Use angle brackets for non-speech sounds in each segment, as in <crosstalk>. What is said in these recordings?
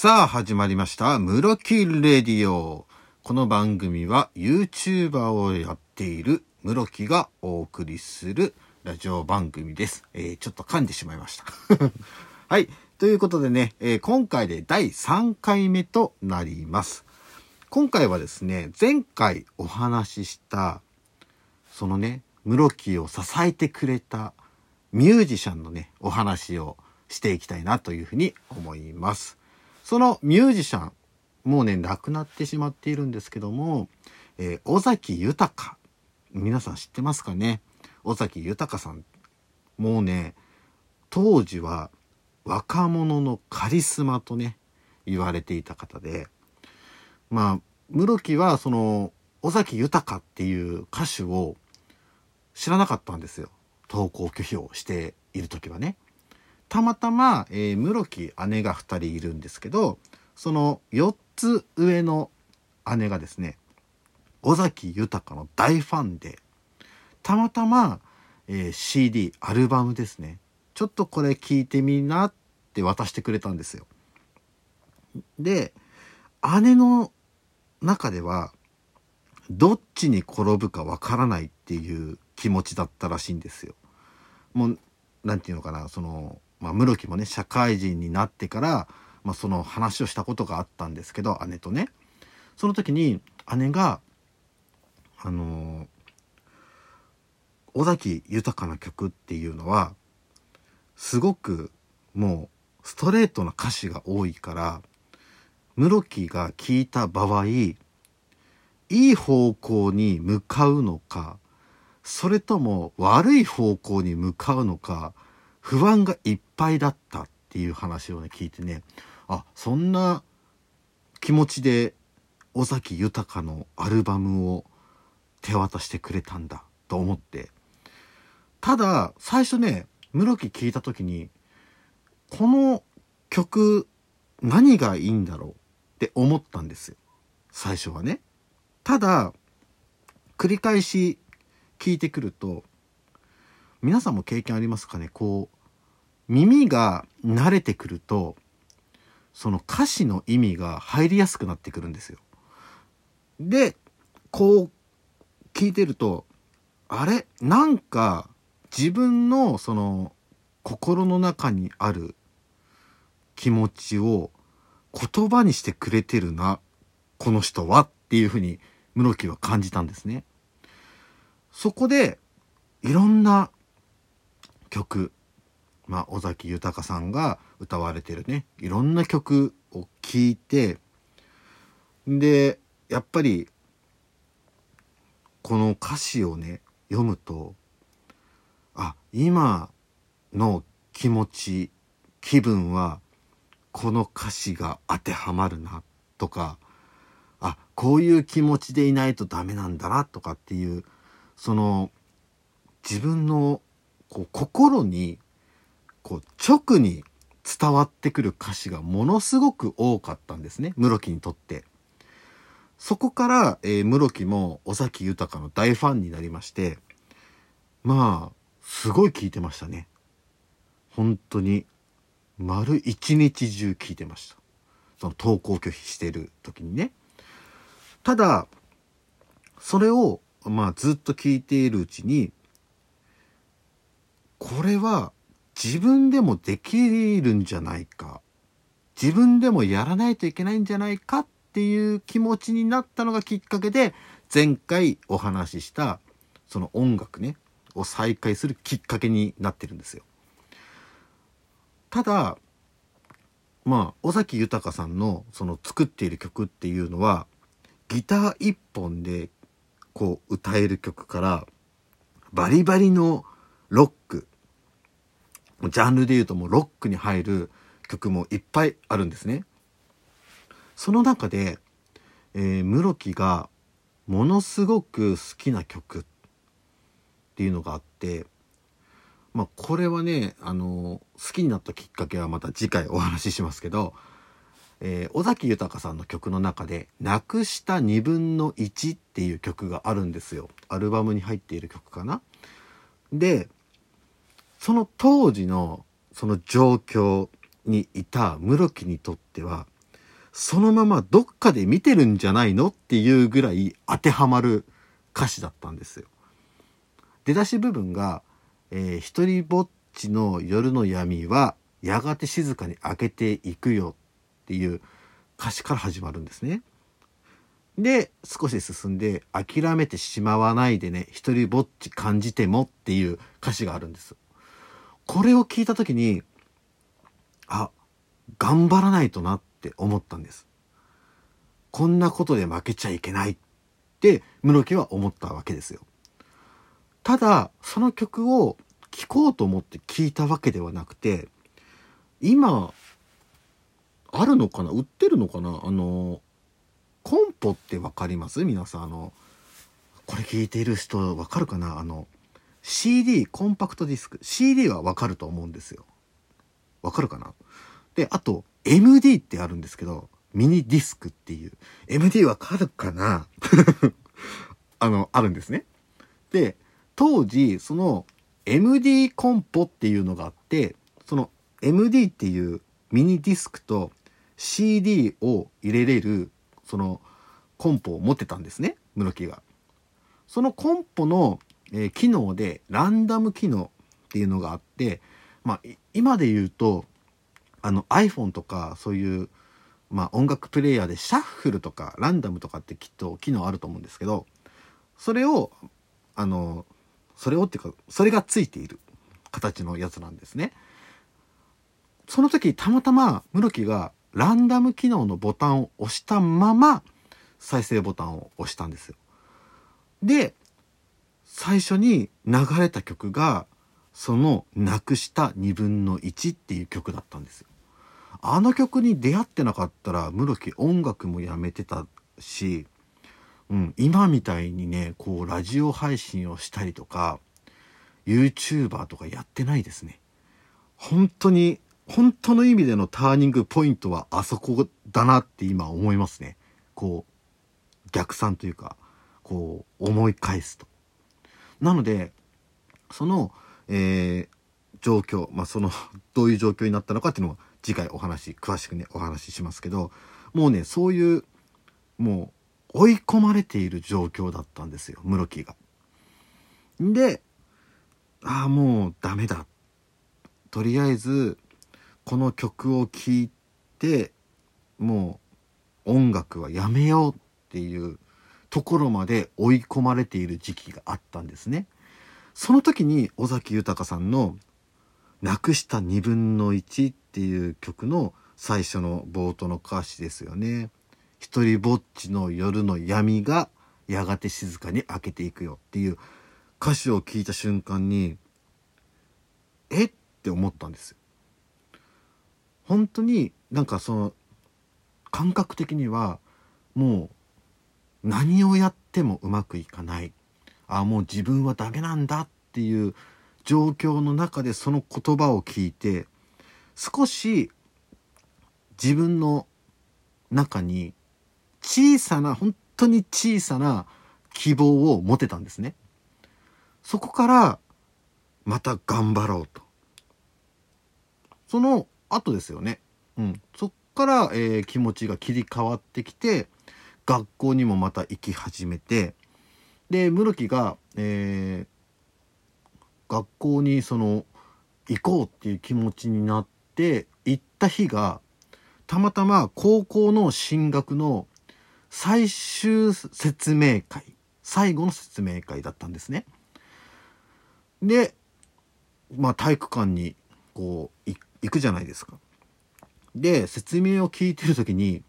さあ始まりました、室木レディオ。この番組は YouTuber をやっている室木がお送りするラジオ番組です。えー、ちょっと噛んでしまいました。<laughs> はい。ということでね、えー今回で第3回目となります。今回はですね、前回お話しした、そのね、室木を支えてくれたミュージシャンのね、お話をしていきたいなというふうに思います。そのミュージシャン、もうね、亡くなってしまっているんですけども、えー尾崎豊。皆さん知ってますかね？尾崎豊さん。もうね、当時は若者のカリスマとね、言われていた方で、まあ、室木はその、尾崎豊っていう歌手を知らなかったんですよ。投稿拒否をしている時はね。たまたま、えー、室木姉が2人いるんですけど、その4つ上の姉がですね、尾崎豊の大ファンで、たまたま、えー CD、アルバムですね。ちょっとこれ聞いてみなって渡してくれたんですよ。で、姉の中では、どっちに転ぶかわからないっていう気持ちだったらしいんですよ。もう、なんていうのかな、その、まあ、室木もね、社会人になってから、まあ、その話をしたことがあったんですけど、姉とね。その時に、姉が、あの尾崎豊な曲っていうのは、すごくもうストレートな歌詞が多いから、室木が聞いた場合、いい方向に向かうのか、それとも悪い方向に向かうのか、不安がいっぱいだったっていう話をね、聞いてね、あ、そんな気持ちで尾崎豊のアルバムを手渡してくれたんだと思って。ただ、最初ね、室木聞いた時に、この曲何がいいんだろうって思ったんですよ。最初はね。ただ、繰り返し聞いてくると、皆さんも経験ありますかね？こう、耳が慣れてくると、その歌詞の意味が入りやすくなってくるんですよ。で、こう、聞いてると、あれ？なんか、自分のその、心の中にある気持ちを言葉にしてくれてるな、この人は？っていうふうに室木は感じたんですね。そこで、いろんな曲、まあ、尾崎豊さんが歌われてるね、いろんな曲を聴いて、で、やっぱり、この歌詞をね、読むと、あ、今の気持ち、気分は、この歌詞が当てはまるな、とか、あ、こういう気持ちでいないとダメなんだな、とかっていう、その、自分の、こう、心に、こう、直に伝わってくる歌詞がものすごく多かったんですね、室木にとって。そこから、えー、室木も尾崎豊の大ファンになりまして、まあ、すごい聞いてましたね。本当に、丸一日中聞いてました。その投稿拒否してる時にね。ただ、それを、まあずっと聞いているうちに、これは自分でもできるんじゃないか。自分でもやらないといけないんじゃないかっていう気持ちになったのがきっかけで、前回お話しした、その音楽ね、を再開するきっかけになってるんですよ。ただ、まあ、尾崎豊さんのその作っている曲っていうのは、ギター一本でこう歌える曲から、バリバリのロッ、ジャンルで言うともうロックに入る曲もいっぱいあるんですね。その中で、えー、室木がものすごく好きな曲っていうのがあって、まあこれはね、あの好きになったきっかけはまた次回お話ししますけど、えー尾崎豊さんの曲の中で「なくした2分の1」っていう曲があるんですよアルバムに入っている曲かなでその当時のその状況にいた室木にとってはそのままどっかで見てるんじゃないのっていうぐらい当てはまる歌詞だったんですよ。出だし部分が、えー、一人ぼっちの夜の闇はやがて静かに開けていくよっていう歌詞から始まるんですね。で、少し進んで、諦めてしまわないでね、一人ぼっち感じてもっていう歌詞があるんです。これを聞いた時に、あ、頑張らないとなって思ったんです。こんなことで負けちゃいけないって室木は思ったわけですよ。ただ、その曲を聴こうと思って聴いたわけではなくて、今、あるのかな売ってるのかなあの、コンポってわかります？皆さん、あの、これ聞いている人わかるかな？あの、CD、コンパクトディスク。CD はわかると思うんですよ。わかるかな？で、あと、MD ってあるんですけど、ミニディスクっていう。MD わかるかな？<laughs> あの、あるんですね。で、当時、その MD コンポっていうのがあって、その MD っていうミニディスクと CD を入れれる、そのコンポを持ってたんですね、室木が。そのコンポのえー、機能でランダム機能っていうのがあって、まあ、今で言うとあの iPhone とかそういう、まあ、音楽プレイヤーでシャッフルとかランダムとかってきっと機能あると思うんですけどそれをあのそれをっていうかそれがついている形のやつなんですね。その時たまたま室木がランダム機能のボタンを押したまま再生ボタンを押したんですよ。で最初に流れた曲がそのなくした2分の1っていう曲だったんですよ。あの曲に出会ってなかったら室木音楽もやめてたし、うん、今みたいにねこうラジオ配信をしたりとか YouTuber とかやってないですね。本当に本当の意味でのターニングポイントはあそこだなって今思いますね。こう逆算というかこう思い返すと。なのでその、えー、状況、まあ、その <laughs> どういう状況になったのかっていうのは次回お話詳しくねお話ししますけどもうねそういうもう追い込まれている状況だったんですよ室木が。でああもうダメだとりあえずこの曲を聴いてもう音楽はやめようっていうところまで追い込まれている時期があったんですね。その時に尾崎豊さんの「なくした2分の1」っていう曲の最初の冒頭の歌詞ですよね。一人ぼっちの夜の闇がやがて静かに明けていくよっていう歌詞を聞いた瞬間にえって思ったんですよ。本当になんかその感覚的にはもう何をやってもうまくいかないああもう自分はダメなんだっていう状況の中でその言葉を聞いて少し自分の中に小さな本当に小さな希望を持てたんですね。そこからまた頑張ろうと。その後ですよね。うん。そっから、えー、気持ちが切り替わってきて、学校にもまた行き始めてで室木が、えー、学校にその行こうっていう気持ちになって行った日がたまたま高校の進学の最終説明会最後の説明会だったんですね。でまあ体育館にこう行くじゃないですか。で説明を聞いてる時に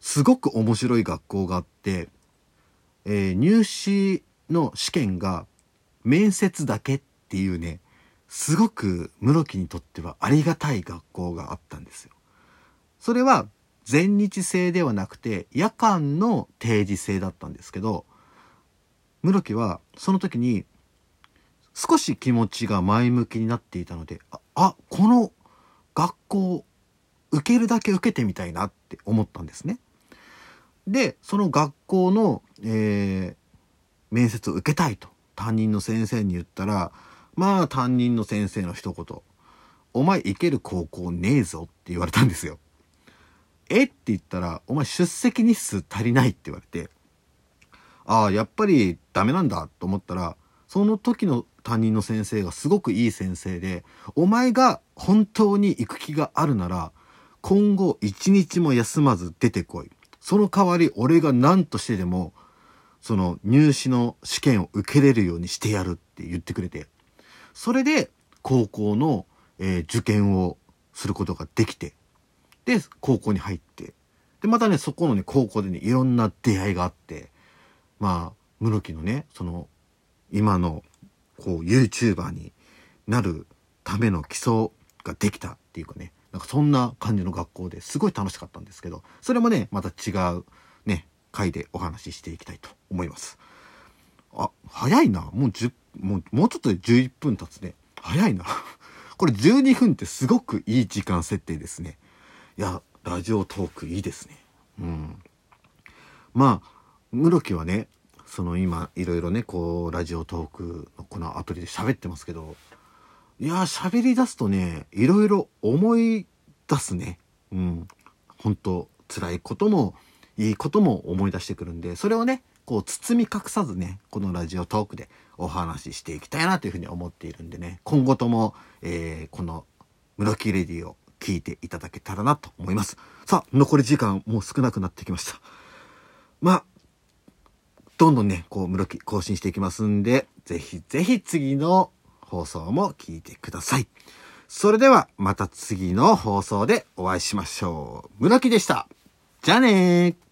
すごく面白い学校があって、えー、入試の試験が面接だけっていうね、すごく室木にとってはありがたい学校があったんですよ。それは全日制ではなくて夜間の定時制だったんですけど、室木はその時に少し気持ちが前向きになっていたので、あ、あこの学校受けるだけ受けてみたいなって思ったんですね。で、その学校の、えー、面接を受けたいと担任の先生に言ったら、まあ担任の先生の一言、お前行ける高校ねえぞって言われたんですよ。えって言ったら、お前出席日数足りないって言われて、ああ、やっぱりダメなんだと思ったら、その時の担任の先生がすごくいい先生で、お前が本当に行く気があるなら、今後一日も休まず出てこい。その代わり俺が何としてでも、その入試の試験を受けれるようにしてやるって言ってくれて、それで高校の、えー受験をすることができて、で、高校に入って、で、またね、そこのね、高校でね、いろんな出会いがあって、まあ、室木のね、その、今の、こう、YouTuber になるための基礎ができたっていうかね、なんかそんな感じの学校ですごい楽しかったんですけど、それもね、また違うね、回でお話ししていきたいと思います。あ、早いな。もう10、もう、もうちょっとで11分経つね。早いな。<laughs> これ12分ってすごくいい時間設定ですね。いや、ラジオトークいいですね。うん。まあ、室木はね、その今、いろいろね、こう、ラジオトークのこのアプリで喋ってますけど、いやー、喋り出すとね、いろいろ思い出すね。うん。本当辛いことも、いいことも思い出してくるんで、それをね、こう、包み隠さずね、このラジオトークでお話ししていきたいなというふうに思っているんでね、今後とも、えー、この、室木レディを聞いていただけたらなと思います。さあ、残り時間もう少なくなってきました。まあ、どんどんね、こう、室木更新していきますんで、ぜひぜひ次の放送も聞いてください。それでは、また次の放送でお会いしましょう。村木でした。じゃあねー。